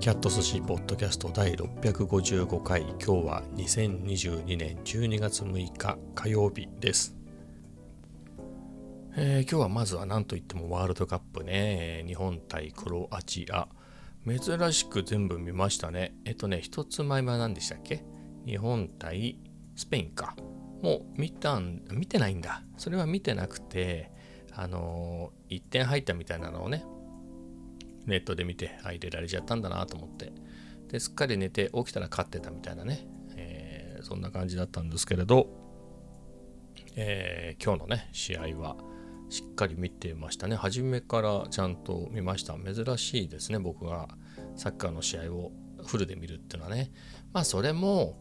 キャット寿司ポッドキャスト第655回。今日は2022年12月6日火曜日です、えー今日はまずは何といってもワールドカップね。日本対クロアチア。珍しく全部見ましたね。えっとね一つ前は何でしたっけ？日本対スペインか。もう見たん見てないんだ。それは見てなくてあのー、1点入ったみたいなのをねネットで見て、あ、入れられちゃったんだなと思って、ですっかり寝て起きたら勝ってたみたいなね、えーそんな感じだったんですけれど、えー今日のね、試合はしっかり見てましたね。初めからちゃんと見ました。珍しいですね、僕がサッカーの試合をフルで見るっていうのはね。まあ、それも、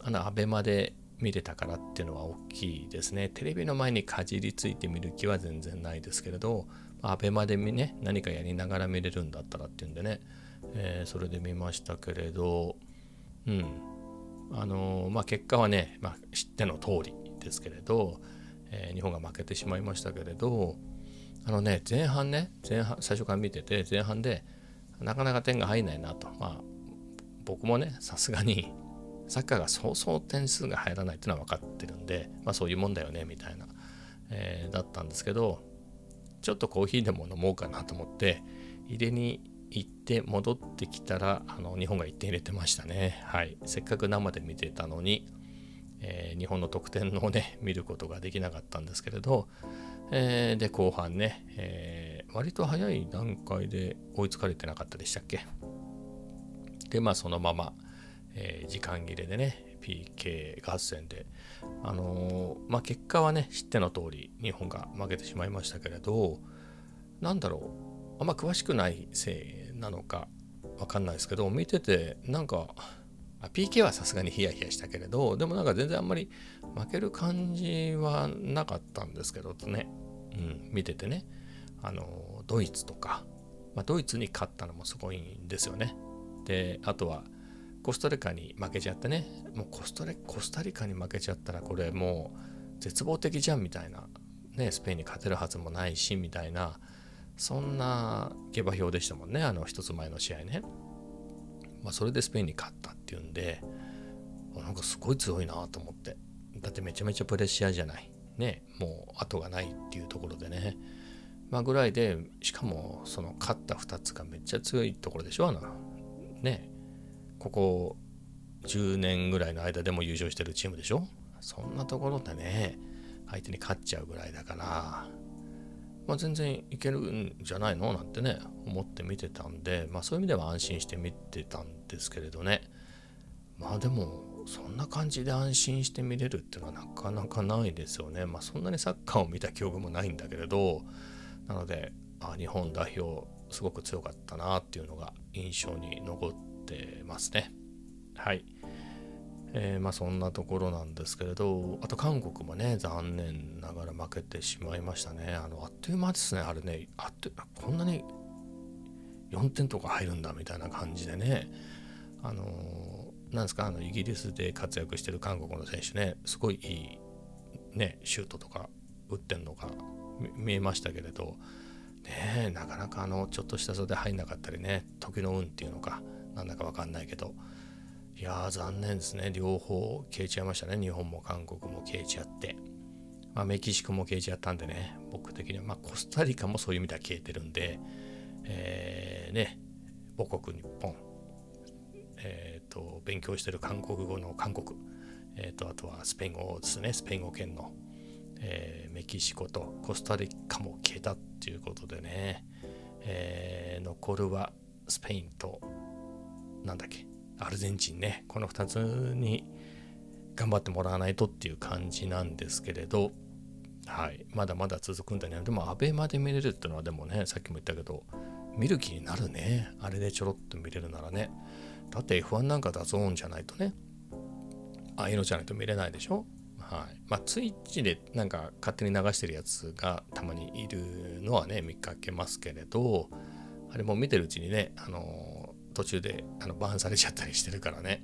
あの、アベマで見れたからっていうのは大きいですね。テレビの前にかじりついて見る気は全然ないですけれど、アベマで見ね、何かやりながら見れるんだったらっていうんでね、えーそれで見ましたけれど、うん。あのーまあ結果はね、まあ、知っての通りですけれど、えー日本が負けてしまいましたけれど、あのね、前半ね、前半、最初から見てて、前半で、なかなか点が入んないなと。まあ、僕もね、さすがに、サッカーがそうそう点数が入らないっていうのは分かってるんで、まあそういうもんだよね、みたいな、えーだったんですけど、ちょっとコーヒーでも飲もうかなと思って、入れに行って戻ってきたら、あの日本が1点入れてましたね。はい。せっかく生で見てたのに、えー日本の得点をね、見ることができなかったんですけれど、えーで、後半ね、えー割と早い段階で追いつかれてなかったでしたっけ？で、まあ、そのまま、え時間切れでね、PK 合戦で、あのまあ、結果はね、知っての通り、日本が負けてしまいましたけれど、なんだろう、あんま詳しくないせいなのかわかんないですけど、見てて、なんか、PK はさすがにヒヤヒヤしたけれど、でもなんか全然あんまり負ける感じはなかったんですけどね、うん、見ててね、あのドイツとか、まあ、ドイツに勝ったのもすごいんですよね。で、あとは、コスタリカに負けちゃってね、もうコスタリコスタリカに負けちゃったら、これもう絶望的じゃんみたいな、ね、スペインに勝てるはずもないし、みたいな、そんな下馬評でしたもんね、あの一つ前の試合ね。まあ、それでスペインに勝ったっていうんで、なんかすごい強いなと思って。だってめちゃめちゃプレッシャーじゃない。ね、もう後がないっていうところでね。まあぐらいで、しかもその勝った2つがめっちゃ強いところでしょあの、ね、ここ10年ぐらいの間でも優勝してるチームでしょ？そんなところでね、相手に勝っちゃうぐらいだから、まあ、全然いけるんじゃないの？なんてね、思って見てたんで、まあそういう意味では安心して見てたんですけれどね。まあでも、そんな感じで安心して見れるっていうのはなかなかないですよね。まあそんなにサッカーを見た記憶もないんだけれど、なので、あ日本代表すごく強かったなっていうのが印象に残っててますね。はい。えーまあそんなところなんですけれど、あと韓国もね、残念ながら負けてしまいましたね。あの、あっという間ですね、あれね、あっとこんなに4点とか入るんだみたいな感じでね、あのーなんですか、あの、イギリスで活躍してる韓国の選手ね、すごいいい、ね、シュートとか打ってんのが見えましたけれど、ね、なかなかあの、ちょっとした袖入んなかったりね、時の運っていうのか、なんだかわかんないけど、いやー、残念ですね。両方消えちゃいましたね。日本も韓国も消えちゃって。まあ、メキシコも消えちゃったんでね、僕的には、まあ、コスタリカもそういう意味では消えてるんで、えー、ね、母国日本、えっ、と、勉強してる韓国語の韓国、えっ、と、あとはスペイン語ですね、スペイン語圏の、えーメキシコとコスタリカも消えたっていうことでね、え残るはスペインと、なんだっけ、アルゼンチンね、この2つに頑張ってもらわないとっていう感じなんですけれど、はい、まだまだ続くんだね。でも、アベマで見れるっていうのは、でもね、さっきも言ったけど、見る気になるね。あれでちょろっと見れるならね。だって F1 なんかダゾーンじゃないとね、ああいうのじゃないと見れないでしょ？はい。まあ、ツイッチでなんか勝手に流してるやつがたまにいるのはね、見かけますけれど、あれも見てるうちにね、あの途中であの BAN されちゃったりしてるからね、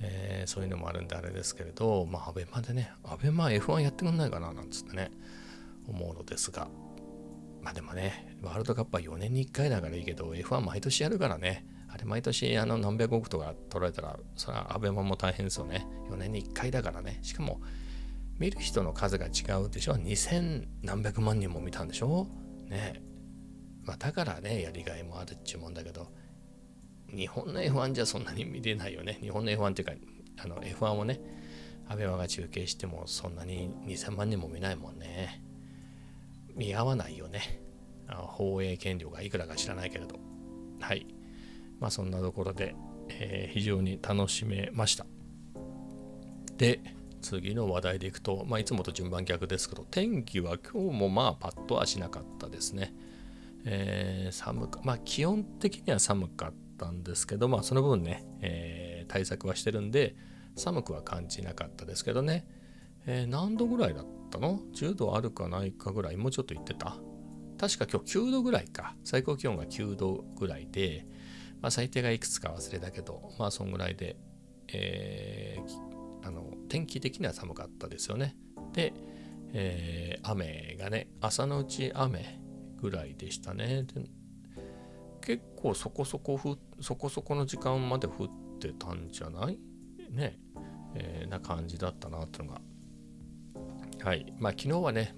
えーそういうのもあるんであれですけれど、まあ、アベマでね、アベマ F1 やってくんないかな、なんつってね、思うのですが、まあでもね、ワールドカップは4年に1回だからいいけど、F1 毎年やるからね、あれ毎年あの何百億とか取られたらそれはアベマも大変ですよね。4年に1回だからね。しかも見る人の数が違うでしょ。2000何百万人も見たんでしょ。ね。まあだからねやりがいもあるっちゅうもんだけど日本の F1 じゃそんなに見れないよね。日本の F1 っていうかあの F1 をねアベマが中継してもそんなに2000万人も見ないもんね。見合わないよね。放映権料がいくらか知らないけれど。はい。まあそんなところで、えー、非常に楽しめました。で次の話題でいくと、まあ、いつもと順番逆ですけど天気は今日もまあパッとはしなかったですね、えー、寒かまあ気温的には寒かった。たんですけどまあその分ね、えー、対策はしてるんで寒くは感じなかったですけどね、えー、何度ぐらいだったの ?10 度あるかないかぐらいもうちょっと言ってた？確か今日9度ぐらいか。最高気温が9度ぐらいで、まあ、最低がいくつか忘れたけどまあそんぐらいで、えー、あの天気的には寒かったですよね。で、えー、雨がね朝のうち雨ぐらいでしたね。で結構そこそこふそこそこの時間まで降ってたんじゃない？ね。えー、な感じだったなってのが。はい。まあ昨日はね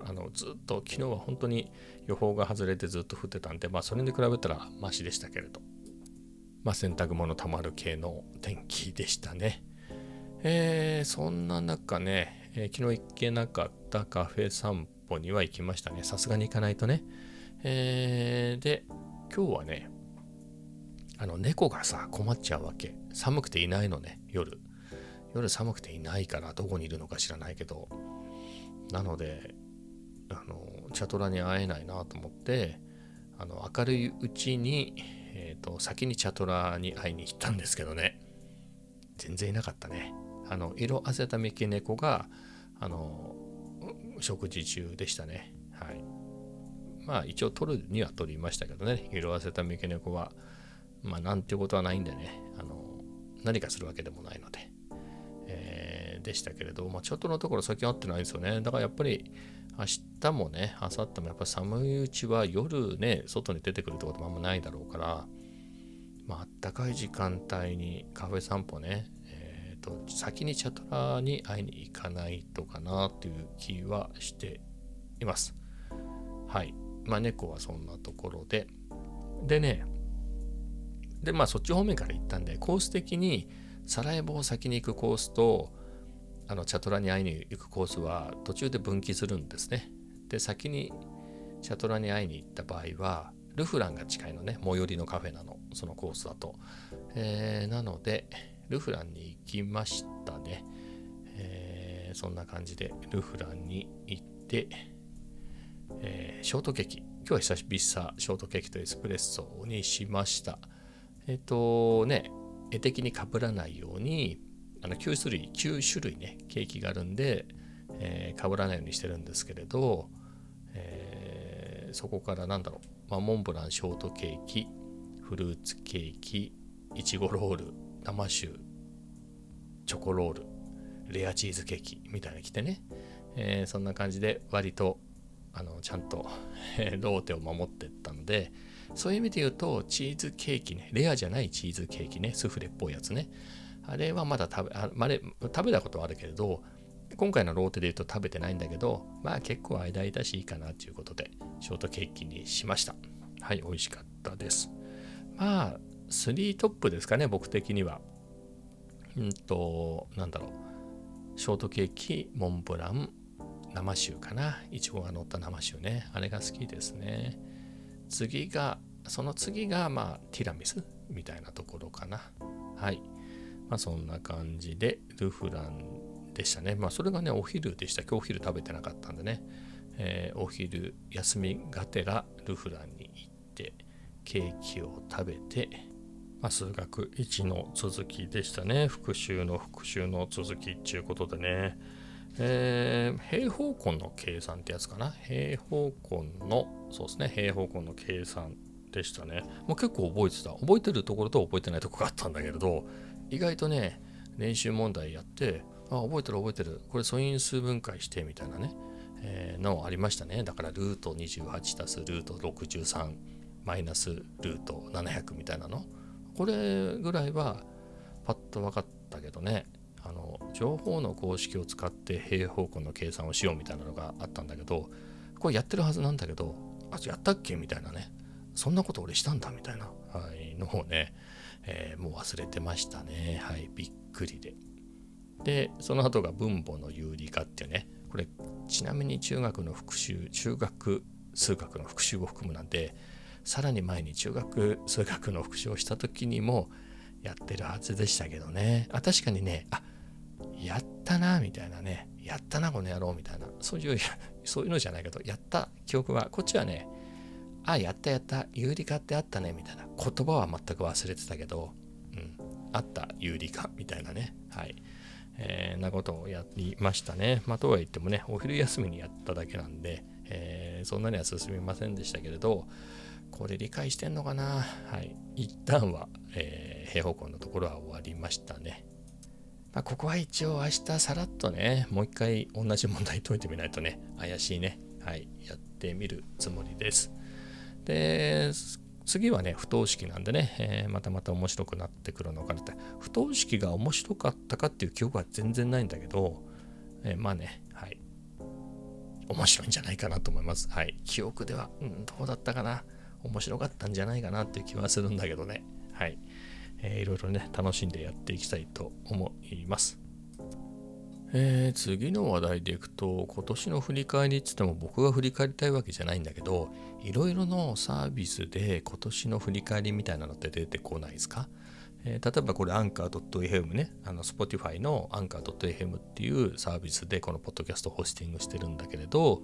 あのずっと昨日は本当に予報が外れてずっと降ってたんでまあそれに比べたらマシでしたけれど。まあ洗濯物たまる系の天気でしたね。えー、そんな中ね、えー、昨日行けなかったカフェ散歩には行きましたね。さすがに行かないとね。えー、で今日はねあの猫がさ困っちゃうわけ。寒くていないのね夜。夜寒くていないからどこにいるのか知らないけど。なのであのチャトラに会えないなと思ってあの明るいうちに、えーと、先にチャトラに会いに行ったんですけどね。全然いなかったね。あの色あせた三毛猫があの食事中でしたね。まあ一応取るには取りましたけどね色あせた三毛猫はまあなんていうことはないんでねあの何かするわけでもないので、えー、でしたけれど、まあ、ちょっとのところ先合ってないんですよね。だからやっぱり明日もね、明後日もやっぱ寒いうちは夜ね、外に出てくるってこともあんまないだろうから、まあ、あったかい時間帯にカフェ散歩ね、えっ、と、先にチャトラーに会いに行かないとかなという気はしています。はい。まあ、猫はそんなところで。でね、で、まあそっち方面から行ったんで、コース的にサラエボを先に行くコースと、あのチャトラに会いに行くコースは途中で分岐するんですね。で、先にチャトラに会いに行った場合は、ルフランが近いのね、最寄りのカフェなの、そのコースだと。えー、なので、ルフランに行きましたね。えー、そんな感じでルフランに行って、えー、ショートケーキ。今日は久しぶりさ、ショートケーキとエスプレッソにしました。えっ、とね、絵的にかぶらないように、あの9種類、9種類ね、ケーキがあるんで、えー、かぶらないようにしてるんですけれど、えー、そこからなんだろう、まあ、モンブランショートケーキ、フルーツケーキ、いちごロール、生酒、チョコロール、レアチーズケーキみたいなの来てね、えー、そんな感じで割とあのちゃんとローテを守ってったので、そういう意味で言うと、チーズケーキね、レアじゃないチーズケーキね、スフレっぽいやつね。あれはまだ食べ、あまれ食べたことはあるけれど、今回のローテで言うと食べてないんだけど、まあ結構間々しいいかなということで、ショートケーキにしました。はい、美味しかったです。まあ、3トップですかね、僕的には。うんと、なんだろう。ショートケーキ、モンブラン、生酒かな。いちごが乗った生酒ね。あれが好きですね。次が、その次が、まあ、ティラミスみたいなところかな。はい。まあ、そんな感じで、ルフランでしたね。まあ、それがね、お昼でした。今日お昼食べてなかったんでね。えー、お昼休みがてらルフランに行って、ケーキを食べて、まあ、数学1の続きでしたね。復習の復習の続きっていうことでね。えー、平方根の計算ってやつかな？平方根の、そうですね、平方根の計算でしたね。もう結構覚えてた。覚えてるところと覚えてないとこがあったんだけれど、意外とね、練習問題やって、あ、覚えてる覚えてる。これ素因数分解してみたいなね、えー、のありましたね。だからルート28たすルート63マイナスルート700みたいなの。これぐらいはパッと分かったけどね情報の公式を使って平方根の計算をしようみたいなのがあったんだけどこれやってるはずなんだけどあやったっけみたいなね。そんなこと俺したんだみたいな、はい、のをね、えー、もう忘れてましたね。はいびっくりで。でその後が分母の有理化っていうね。これちなみに中学の復習中学数学の復習を含むなんでさらに前に中学数学の復習をした時にもやってるはずでしたけどね。あ確かにねあやったなみたいなねやったなこの野郎みたいなそういう そういうのじゃないけどやった記憶はこっちはねあやったやった有理化ってあったねみたいな言葉は全く忘れてたけど、うん、あった有理化みたいなねはいえー、なことをやりましたね。まあ、とは言ってもね、お昼休みにやっただけなんで、えー、そんなには進みませんでしたけれど、これ理解してんのかなはい。一旦は、えー、平方根のところは終わりましたね。まあ、ここは一応明日さらっとね、もう一回同じ問題解いてみないとね、怪しいね。はい。やってみるつもりです。で、次はね、不等式なんでね、えー、またまた面白くなってくるのかなって。不等式が面白かったかっていう記憶は全然ないんだけど、えー、まあね、はい。面白いんじゃないかなと思います。はい。記憶では、うん、どうだったかな。面白かったんじゃないかなっていう気はするんだけどね。はい。えー、いろいろね、楽しんでやっていきたいと思います。えー、次の話題でいくと今年の振り返りっつっても僕が振り返りたいわけじゃないんだけどいろいろのサービスで今年の振り返りみたいなのって出てこないですか、えー、例えばこれアンカー .fm ね。あの Spotify のアンカー .fm っていうサービスでこのポッドキャストホスティングしてるんだけれど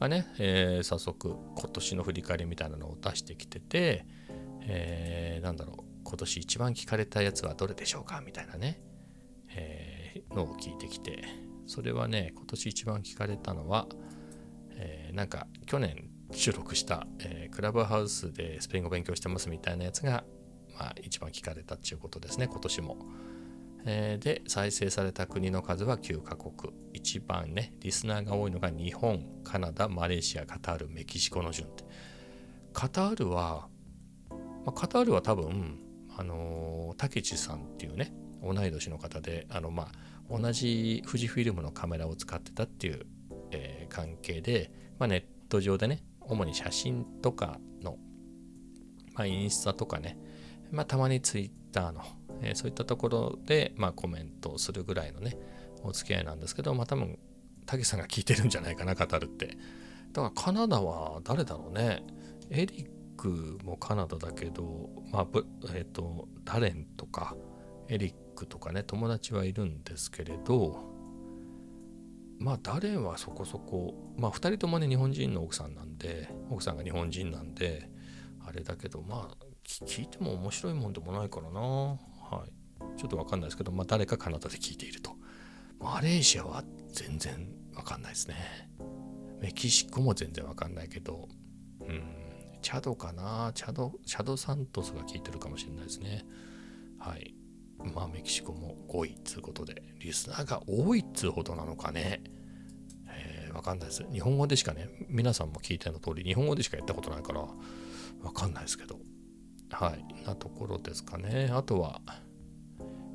がね、えー、早速今年の振り返りみたいなのを出してきてて、えー、なんだろう。今年一番聞かれたやつはどれでしょうか？みたいなね、えー、のを聞いてきてそれはね今年一番聞かれたのは、えー、なんか去年収録した、えー、クラブハウスでスペイン語勉強してますみたいなやつが、まあ、一番聞かれたっていうことですね今年も。えー、で再生された国の数は9カ国。一番ねリスナーが多いのが日本カナダマレーシアカタールメキシコの順って。カタールは、まあ、カタールは多分あのたけちさんっていうね同い年の方であのまあ同じ富士フィルムのカメラを使ってたっていう、えー、関係で、まあ、ネット上でね主に写真とかの、まあ、インスタとかね、まあ、たまにツイッターの、えー、そういったところで、まあ、コメントをするぐらいのねお付き合いなんですけど、まあ、多分たけさんが聞いてるんじゃないかな語るって。だからカナダは誰だろうね。エリックもカナダだけど、まあ、えっ、ー、と、ダレンとか、エリックとかね、友達はいるんですけれど、まあ、ダレンはそこそこ、まあ、2人ともね、日本人の奥さんなんで、奥さんが日本人なんで、あれだけど、まあ、聞いても面白いもんでもないからな。はい。ちょっとわかんないですけど、まあ、誰かカナダで聞いていると。マレーシアは全然わかんないですね。メキシコも全然わかんないけど、うん。チャドかな？チャド、チャドサントスが効いてるかもしれないですね。はい。まあ、メキシコも5位っつうことで、リスナーが多いっつうほどなのかね。えー、わかんないです。日本語でしかね、皆さんも聞いたの通り、日本語でしかやったことないから、わかんないですけど。はい。なところですかね。あとは、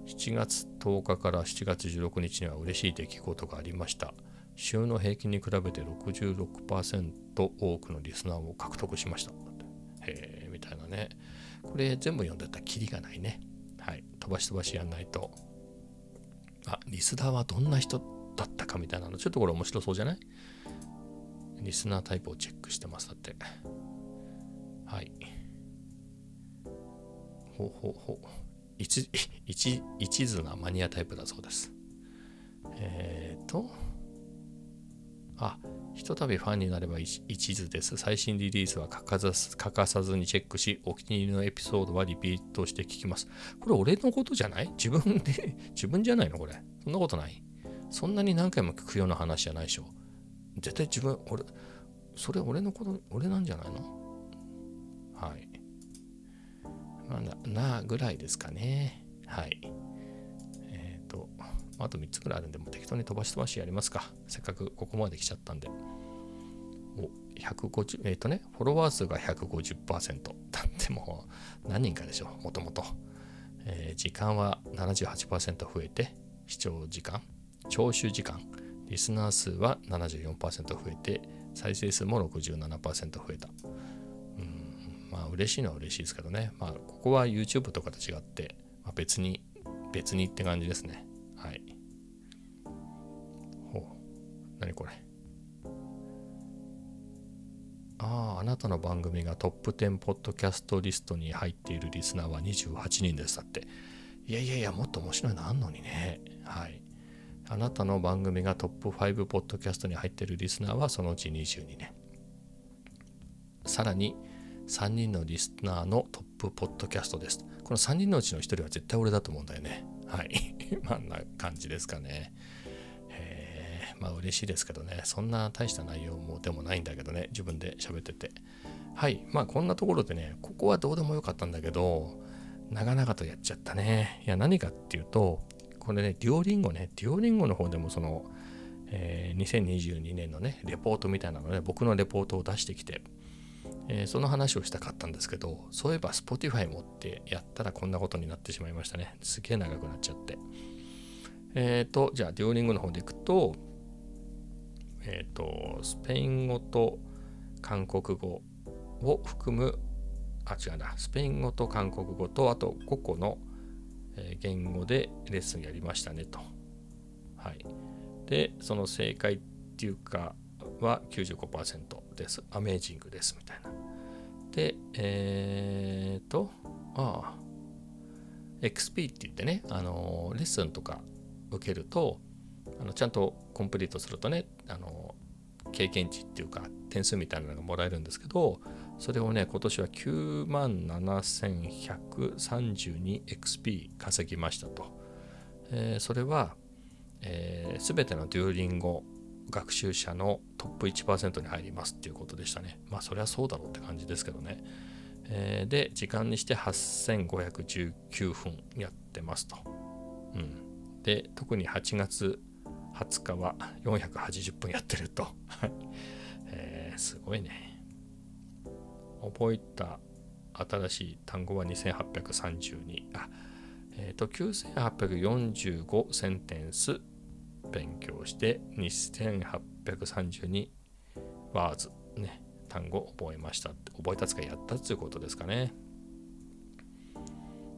7月10日から7月16日には嬉しい出来事がありました。週の平均に比べて66%多くのリスナーを獲得しました。へえ、みたいなね。これ全部読んでたらキリがないね。はい。飛ばし飛ばしやんないと。あ、リスナーはどんな人だったかみたいなの。ちょっとこれ面白そうじゃない？リスナータイプをチェックしてます。だって。はい。ほうほうほう。一、一、一途なマニアタイプだそうです。えっ、ー、と、あ、ひとたびファンになれば一途です。最新リリースは欠か欠かさずにチェックし、お気に入りのエピソードはリピートして聞きます。これ俺のことじゃない？自分で、自分じゃないのこれ？そんなことない？そんなに何回も聞くような話じゃないでしょ。絶対自分、俺、それ俺のこと、俺なんじゃないの？はい。まあ、な、なぐらいですかね。はい。あと3つくらいあるんで、もう適当に飛ばし飛ばしやりますか。せっかくここまで来ちゃったんで。お、150、えっ、ー、とね、フォロワー数が150%。だってもう何人かでしょ、もともと。えー、時間は78%増えて、視聴時間、聴取時間、リスナー数は74%増えて、再生数も67%増えた。うん、まあ嬉しいのは嬉しいですけどね。まあここは YouTube とかと違って、まあ、別に、別にって感じですね。あ、なたの番組がトップ10ポッドキャストリストに入っているリスナーは28人ですだって。いやいやいや、もっと面白いのあんのにね。はい。あなたの番組がトップ5ポッドキャストに入っているリスナーはそのうち22年。さらに3人のリスナーのトップポッドキャストです。この3人のうちの1人は絶対俺だと思うんだよね。はい。まあんな感じですかね。まあ嬉しいですけどね。そんな大した内容もでもないんだけどね。自分で喋ってて。はい。まあこんなところでね、ここはどうでもよかったんだけど、長々とやっちゃったね。いや、何かっていうと、これね、デュオリンゴね、デュオリンゴの方でもその、えー、2022年のね、レポートみたいなのね、僕のレポートを出してきて、えー、その話をしたかったんですけど、そういえば Spotify 持ってやったらこんなことになってしまいましたね。すげえ長くなっちゃって。えっ、ー、と、じゃあ、デュオリンゴの方でいくと、えっ、ー、と、スペイン語と韓国語を含む、あ、違うな、スペイン語と韓国語と、あと5個の言語でレッスンやりましたねと。はい。で、その正解っていうかは95%です。アメージングですみたいな。で、えーと、ああ、XP って言ってね、あのレッスンとか受けると、あのちゃんとコンプリートするとね、あの経験値っていうか点数みたいなのがもらえるんですけど、それをね、今年は9万 7132XP 稼ぎましたと。えー、それは、えー、全てのデューリンゴ学習者のトップ1%に入りますっていうことでしたね。まあそりゃそうだろうって感じですけどね。えー、で、時間にして8519分やってますと。うん。で、特に8月20日は480分やってると。えー、すごいね。覚えた新しい単語は2832あえっ、ー、と9845センテンス勉強して2832ワーズね単語覚えましたって覚えたつかやったっていうことですかね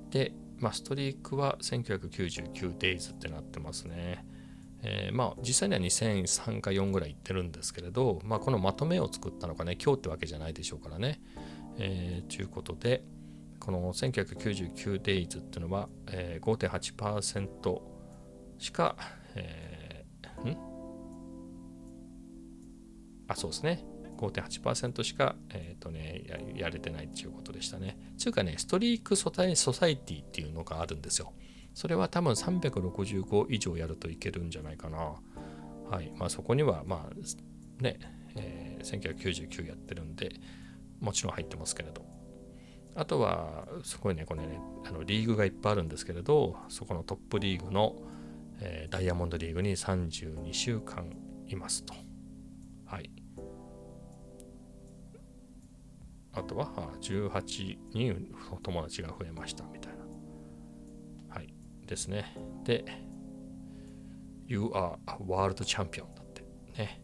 で、まあ、ストリークは1999 days ってなってますねえー、まあ実際には2003か4ぐらい行ってるんですけれど、まあ、このまとめを作ったのがね今日ってわけじゃないでしょうからね。えー、ということでこの1999 days っていうのは、えー、5.8%しか、えー、ん？あそうですね5.8%しか、えーとね、ややれてないっていうことでしたね。つうかね、ストリークソサイティっていうのがあるんですよ。それは多分365以上やるといけるんじゃないかな。はい。まあそこには、まあね、えー、1999やってるんで、もちろん入ってますけれど。あとは、すごいね、これね、あのリーグがいっぱいあるんですけれど、そこのトップリーグの、えー、ダイヤモンドリーグに32週間いますと。はい。あとは18人友達が増えましたみたいな。ですね。で、You are a world champion だってね。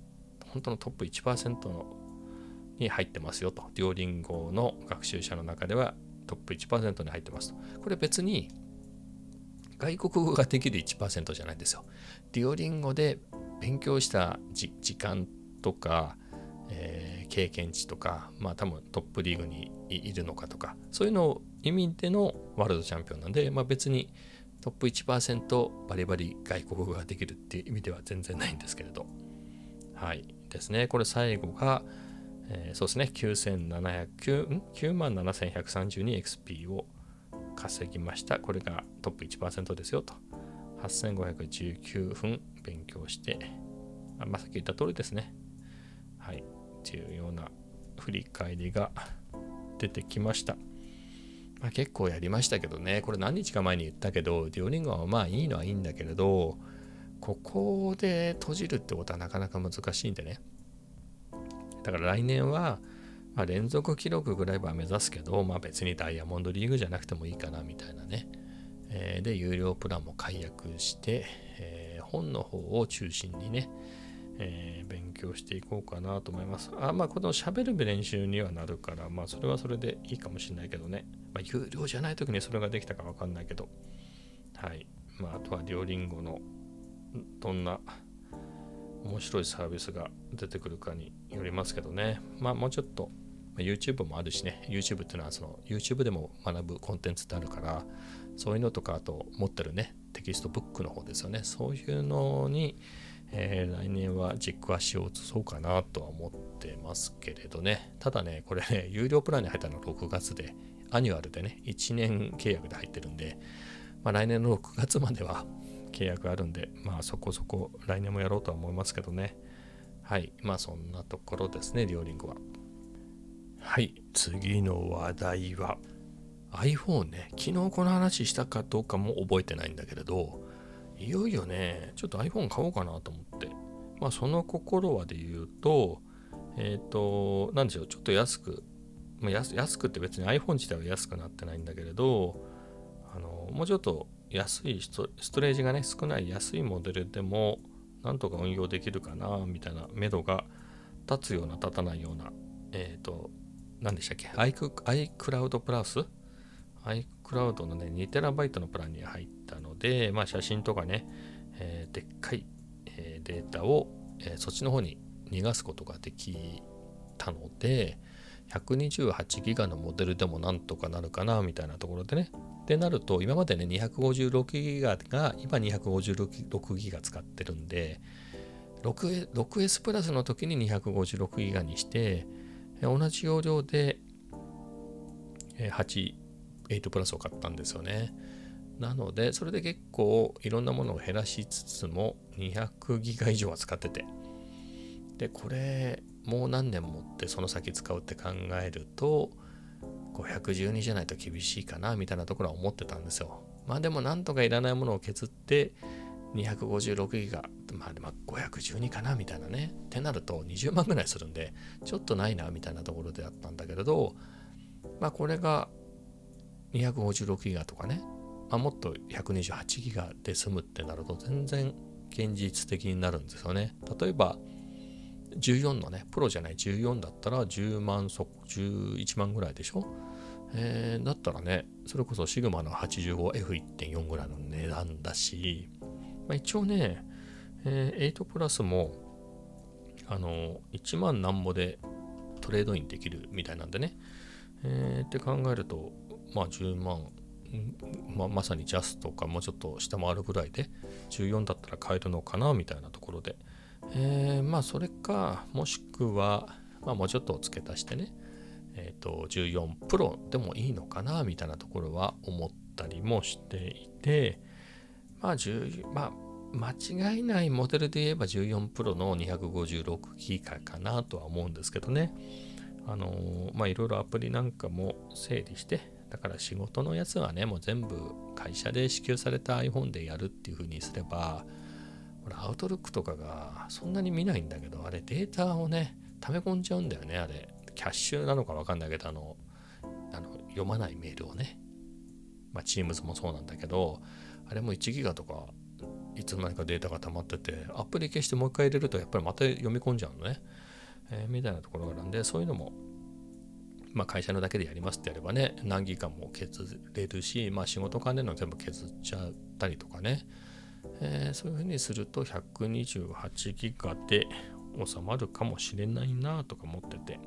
本当のトップ1%のに入ってますよと。デュオリンゴの学習者の中ではトップ1%に入ってますと。これ別に外国語ができる1%じゃないんですよ。デュオリンゴで勉強した時間とか、えー、経験値とか、まあ多分トップリーグにいるのかとか、そういうのを意味でのワールドチャンピオンなんで、まあ別にトップ1%バリバリ外国語ができるっていう意味では全然ないんですけれど。はいですね。これ最後が、えー、そうですね、9709、97,132XP を稼ぎました。これがトップ1%ですよと。8519分勉強して、あまあ、さっき言った通りですね。はい。っていうような振り返りが出てきました。まあ、結構やりましたけどね、これ何日か前に言ったけど、デュオリンゴはまあいいのはいいんだけれど、ここで閉じるってことはなかなか難しいんでね。だから来年は、まあ、連続記録ぐらいは目指すけど、まあ、別にダイヤモンドリーグじゃなくてもいいかなみたいなね。えー、で、有料プランも解約して、えー、本の方を中心にね、えー、勉強していこうかなと思います。あまあ、この喋る練習にはなるから、まあ、それはそれでいいかもしれないけどね。まあ、有料じゃない時にそれができたかわかんないけど。はい。まあ、あとは、両リンゴのどんな面白いサービスが出てくるかによりますけどね。まあ、もうちょっとま YouTube もあるしね、YouTube っていうのはその YouTube でも学ぶコンテンツってあるから、そういうのとか、あと持ってるね、テキストブックの方ですよね。そういうのに、えー、来年は軸足を移そうかなとは思ってますけれどね。ただね、これね、有料プランに入ったの6月で、 annual でね、1年契約で入ってるんで、まあ、来年の6月までは契約あるんで、まあそこそこ来年もやろうとは思いますけどね。はい。まあそんなところですね、リオリングは。はい。次の話題は iPhone ね。昨日この話したかどうかも覚えてないんだけれど、いよいよね、ちょっと iPhone 買おうかなと思って。まあその心はで言うと、えっ、ー、と、なんでしょう、ちょっと安く、まあ、安くって別に iPhone 自体は安くなってないんだけれど、あのもうちょっと安いストレージがね少ない安いモデルでもなんとか運用できるかなみたいな目処が立つような立たないようなえっ、ー、と何でしたっけ iCloud プラス iCloud クラウドのね 2TB のプランに入ったのでまあ写真とかね、えー、でっかい、え、データを、えそっちの方に逃がすことができたので128ギガのモデルでもなんとかなるかなみたいなところでね。ってなると、今までね、256ギガが、今256ギガ使ってるんで、6S プラスの時に256ギガにして、同じ容量で8、8プラスを買ったんですよね。なので、それで結構いろんなものを減らしつつも200ギガ以上は使ってて。で、これ、もう何年もってその先使うって考えると、512じゃないと厳しいかなみたいなところは思ってたんですよ。まあでもなんとかいらないものを削って256ギガ、まあでも512かなみたいなね。ってなると20万ぐらいするんで、ちょっとないなみたいなところであったんだけれど、まあこれが256ギガとかね、まあ、もっと128ギガで済むってなると全然現実的になるんですよね。例えば14のね、プロじゃない14だったら10万、11万ぐらいでしょ？えー、だったらね、それこそシグマの 85F1.4 ぐらいの値段だし、まあ、一応ね、えー、8プラスも、あの、1万なんぼでトレードインできるみたいなんでね、えー、って考えると、まあ10万、まあ、まさにジャスとかもうちょっと下回るぐらいで14だったら買えるのかなみたいなところで、えー、まあそれかもしくは、まあ、もうちょっと付け足してねえっ、ー、と14プロでもいいのかなみたいなところは思ったりもしていてまあ10まあ間違いないモデルで言えば14プロの256ギガかなとは思うんですけどね。あのー、まあいろいろアプリなんかも整理してだから仕事のやつはねもう全部会社で支給された iPhone でやるっていう風にすれば俺アウトルックとかがそんなに見ないんだけど、あれデータをね、溜め込んじゃうんだよね、あれ。キャッシュなのかわかんないけど、あの、あの読まないメールをね。まあ、Teams もそうなんだけど、あれも1ギガとか、いつの間にかデータが溜まってて、アプリ消してもう一回入れると、やっぱりまた読み込んじゃうのね。えー、みたいなところがあるんで、そういうのも、まあ、会社のだけでやりますってやればね、何ギガも削れるし、まあ、仕事関連の全部削っちゃったりとかね、えー、そういうふうにすると128ギガで収まるかもしれないなとか思ってて、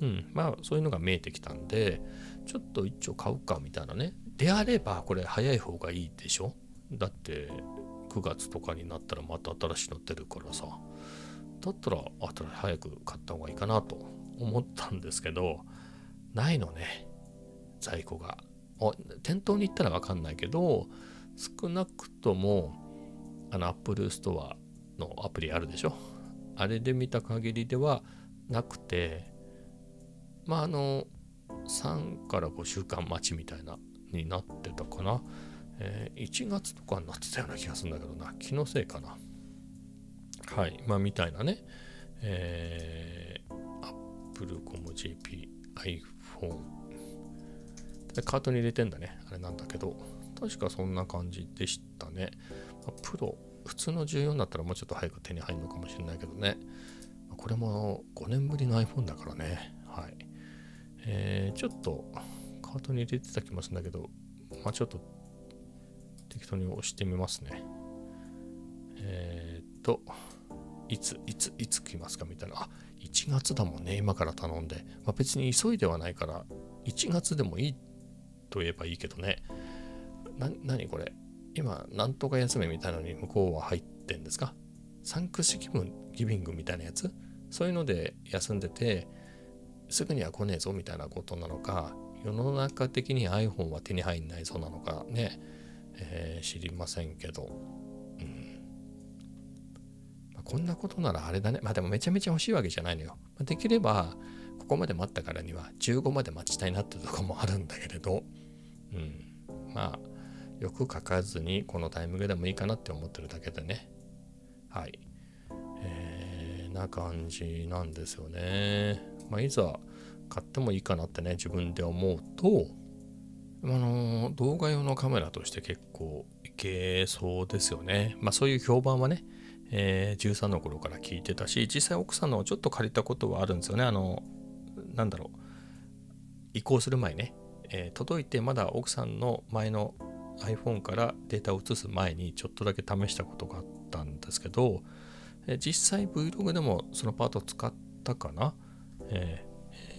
うん、まあそういうのが見えてきたんで、ちょっと一応買うかみたいなね。であればこれ早い方がいいでしょ？だって9月とかになったらまた新しいの出るからさ。だったら早く買った方がいいかなと思ったんですけど、ないのね。在庫が。店頭に行ったらわかんないけど、少なくともあの Apple Store のアプリあるでしょ？あれで見た限りではなくてまああの3から5週間待ちみたいなになってたかな、え、1月とかになってたような気がするんだけどな気のせいかなはいまあみたいなね、えー、プルコム JP、iPhone。カートに入れてんだね。あれなんだけど、確かそんな感じでしたね。まあ、プロ、普通の14だったらもうちょっと早く手に入るのかもしれないけどね。これも5年ぶりの iPhone だからね。はい。えー、ちょっとカートに入れてた気もするんだけど、まあちょっと適当に押してみますね。えー、っと、いつ、いつ、いつ来ますかみたいな。あ、1月だもんね、今から頼んで。まあ、別に急いではないから、1月でもいいと言えばいいけどね。な、なにこれ？今、なんとか休みみたいなのに向こうは入ってんですか？サンクスギビングみたいなやつ？そういうので休んでて、すぐには来ねえぞみたいなことなのか、世の中的に iPhone は手に入んないぞなのかね、えー、知りませんけど、こんなことならあれだね。まあでもめちゃめちゃ欲しいわけじゃないのよ。ま、できれば、ここまで待ったからには15まで待ちたいなってとこもあるんだけれど、うん。まあ、よく書かずにこのタイミングでもいいかなって思ってるだけでね。はい。えー、な感じなんですよね。まあ、いざ買ってもいいかなってね、自分で思うと、あの動画用のカメラとして結構いけそうですよね。まあそういう評判はね、えー、13の頃から聞いてたし、実際奥さんのちょっと借りたことはあるんですよね。あの、なんだろう、移行する前ね、えー、届いてまだ奥さんの前の iPhone からデータを移す前にちょっとだけ試したことがあったんですけど、えー、実際 Vlog でもそのパート使ったかな、え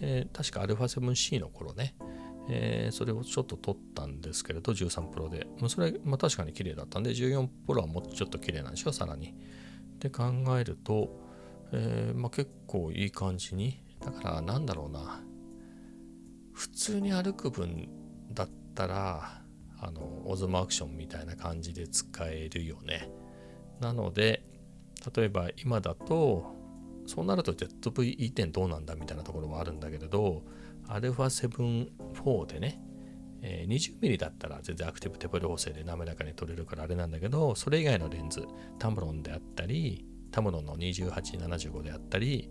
ー、確か α7C の頃ね、えー、それをちょっと撮ったんですけれど、13 Pro で。それ、まあ、確かに綺麗だったんで、14 Pro はもうちょっと綺麗なんでしょ、さらに。って考えると、えー、まあ、結構いい感じにだからなんだろうな普通に歩く分だったらあのオズモアクションみたいな感じで使えるよねなので例えば今だとそうなると ZVE10 どうなんだみたいなところもあるんだけれど α7-4 でね、えー、20mm だったら全然アクティブ手ブレ補正で滑らかに撮れるからあれなんだけどそれ以外のレンズタムロンであったりタムロンの2875であったり、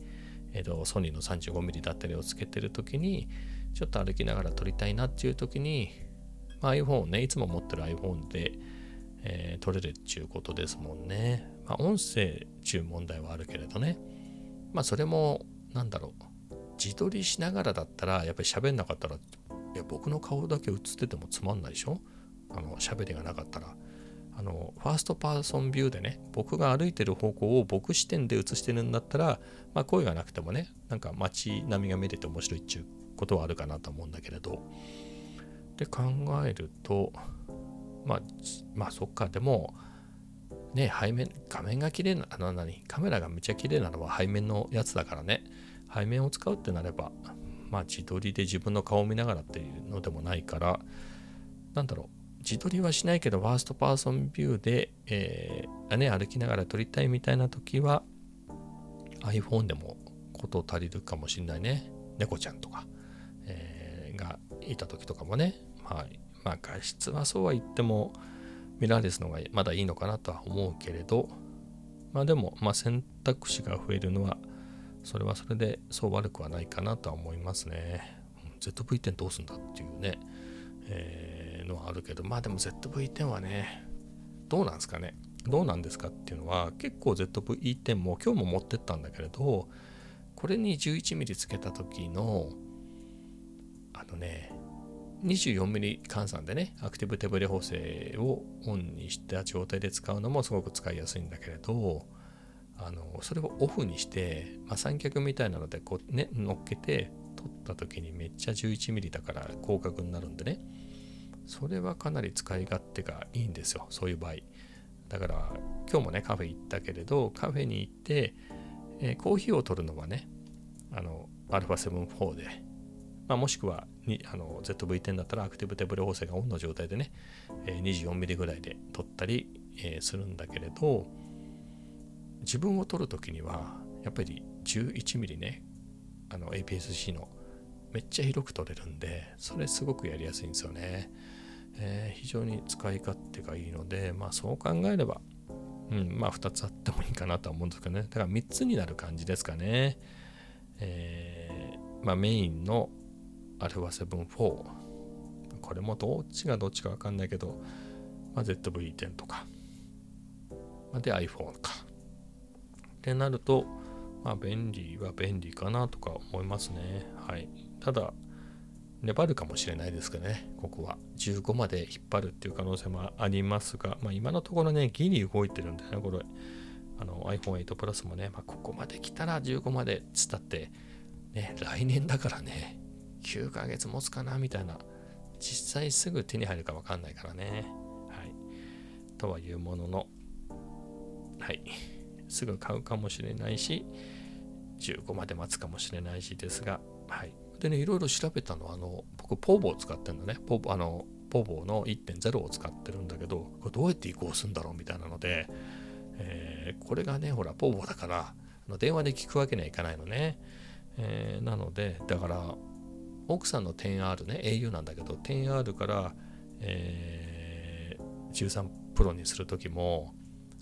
えーと、ソニーの 35mm だったりをつけてる時にちょっと歩きながら撮りたいなっていう時に、まあ、iPhone ねいつも持ってる iPhone で、えー、撮れるっていうことですもんね、まあ、音声っていう問題はあるけれどね。まあそれもなんだろう。自撮りしながらだったらやっぱり喋んなかったらいや僕の顔だけ映っててもつまんないでしょ？あの喋りがなかったら。あのファーストパーソンビューでね僕が歩いてる方向を僕視点で映してるんだったら、まあ、声がなくてもねなんか街並みが見れて面白いっちゅうことはあるかなと思うんだけれど。で考えるとまあまあそっかでもね背面画面が綺麗なあの何カメラがめちゃ綺麗なのは背面のやつだからね。背面を使うってなればまあ自撮りで自分の顔を見ながらっていうのでもないからなんだろう自撮りはしないけど、ワーストパーソンビューで、えー、ね、歩きながら撮りたいみたいな時は、iPhone でもこと足りるかもしれないね。猫ちゃんとか、えー、がいた時とかもね。はい。まあ、画質はそうは言っても、ミラーレスの方がまだいいのかなとは思うけれど、まあでも、まあ、選択肢が増えるのは、それはそれでそう悪くはないかなとは思いますね。ZV-10 どうすんだっていうね。えーのはあるけどまあでも ZV-10 はねどうなんですかねどうなんですかっていうのは結構 ZV-10 も今日も持ってったんだけれどこれに 11mm つけた時のあのね 24mm 換算でねアクティブ手ブレ補正をオンにした状態で使うのもすごく使いやすいんだけれどあのそれをオフにして、まあ、三脚みたいなのでこうね乗っけて撮った時にめっちゃ 11mm だから広角になるんでね。それはかなり使い勝手がいいんですよそういう場合。だから今日もねカフェ行ったけれどカフェに行って、えー、コーヒーを取るのはねあの α7-4 で、まあ、もしくはにあの ZV-10 だったらアクティブテーブル補正がオンの状態でね、えー、24mm ぐらいで取ったり、えー、するんだけれど自分を取るときにはやっぱり 11mm ねあの APS-C のめっちゃ広く取れるんでそれすごくやりやすいんですよね。えー、非常に使い勝手がいいので、まあそう考えれば、うん、まあ2つあってもいいかなとは思うんですけどね。だから3つになる感じですかね。えまあ、メインの α7-4 これもどっちがどっちかわかんないけど、まあ、ZV-10 とかまで iPhone かってなるとまあ便利は便利かなとか思いますねはいただ粘るかもしれないですけどね、ここは15まで引っ張るっていう可能性もありますが、まあ、今のところね、ギリ動いてるんでね、これ、あの iPhone8 Plus もね、まあ、ここまで来たら15までつったって、ね、来年だからね、9ヶ月持つかなみたいな、実際すぐ手に入るかわかんないからね。はい。とはいうものの、はい。すぐ買うかもしれないし、15まで待つかもしれないしですが、はい。でね、いろいろ調べたのは、あの、僕、ポーボを使ってるのね。ポーボ、あの、ポーボの1.0を使ってるんだけど、これどうやって移行するんだろうみたいなので、えー、これがね、ほら、ポーボだから、電話で聞くわけにはいかないのね。えー、なので、だから、奥さんの 10R ね、au なんだけど、10R から、えー、13 Pro にするときも、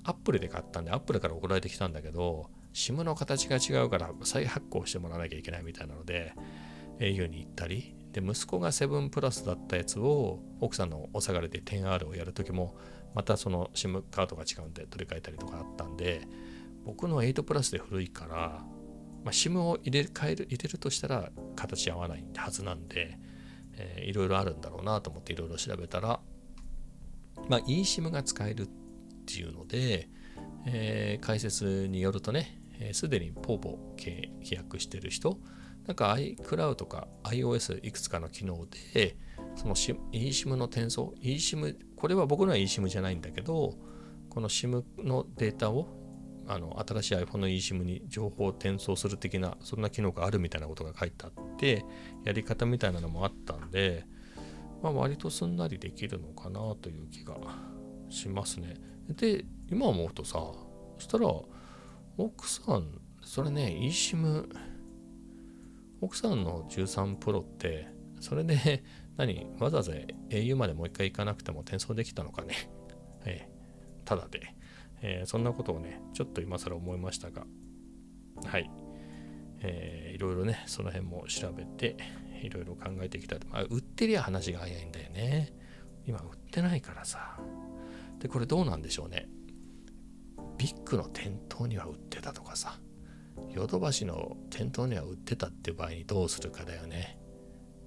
アップルで買ったんで、アップルから送られてきたんだけど、SIM の形が違うから再発行してもらわなきゃいけないみたいなので、au に行ったり、で、息子が7プラスだったやつを奥さんのお下がりで 10R をやるときも、またその SIM カードが違うんで取り替えたりとかあったんで、僕の8プラスで古いから、まあ、SIM を入れ替える入れるとしたら形合わないはずなんで、えー、いろいろあるんだろうなと思っていろいろ調べたら、まあ、eSIM が使えるっていうので、えー、解説によるとね、す、え、で、にポーポ契約してる人、なんか iCloud とか iOS いくつかの機能で、その eSIM の転送、eSIM、これは僕のは eSIM じゃないんだけど、この SIM のデータをあの新しい iPhone の eSIM に情報を転送する的な、そんな機能があるみたいなことが書いてあって、やり方みたいなのもあったんで、まあ、割とすんなりできるのかなという気がしますね。で、今思うとさ、そしたら、奥さん、それね、eSIM、奥さんの13プロって、それで 何、わざわざ au までもう一回行かなくても転送できたのかね。えー、ただで、えー、そんなことをね、ちょっと今更思いましたが、はい。えー、いろいろね、その辺も調べて、いろいろ考えていきた。まあ、売ってりゃ話が早いんだよね。今売ってないからさ。で、これどうなんでしょうね。ビッグの店頭には売ってたとかさ。ヨドバシの店頭には売ってたっていう場合にどうするかだよね。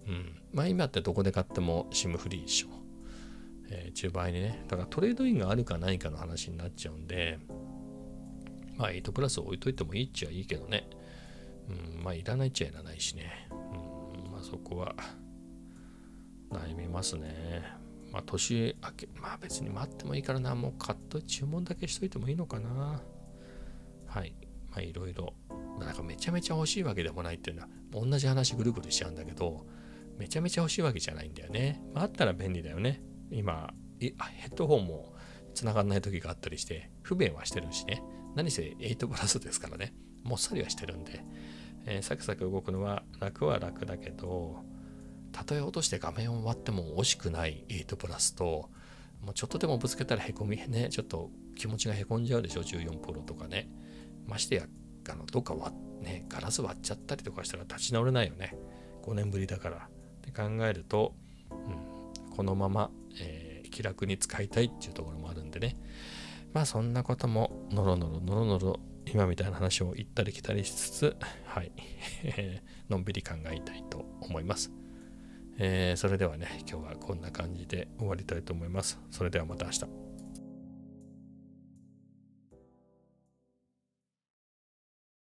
うん。まあ今ってどこで買っても SIM フリーでしょ。えー、中場合にね。だからトレードインがあるかないかの話になっちゃうんで、まあ8プラス置いといてもいいっちゃいいけどね。うん、まあいらないっちゃいらないしね。うん、まあそこは悩みますね。まあ年明け、まあ別に待ってもいいからな。もう買っと注文だけしといてもいいのかな。はい。まあいろいろなんかめちゃめちゃ欲しいわけでもないっていうのは、同じ話ぐるぐるしちゃうんだけど、めちゃめちゃ欲しいわけじゃないんだよね。まあ、あったら便利だよね。今、ヘッドホンも繋がんない時があったりして、不便はしてるしね。何せ8プラスですからね。もっさりはしてるんで、えー、サクサク動くのは楽は楽だけど、たとえ落として画面を割っても惜しくない8プラスと、もうちょっとでもぶつけたらへこみね、ちょっと気持ちがへこんじゃうでしょ、14プロとかね。ましてやあのどっか割ねガラス割っちゃったりとかしたら立ち直れないよね。5年ぶりだから。って考えると、うん、このまま、えー、気楽に使いたいっていうところもあるんでね。まあそんなことものろのろのろのろ今みたいな話を言ったり来たりしつつはい。のんびり考えたいと思います、えー、それではね今日はこんな感じで終わりたいと思います。それではまた明日。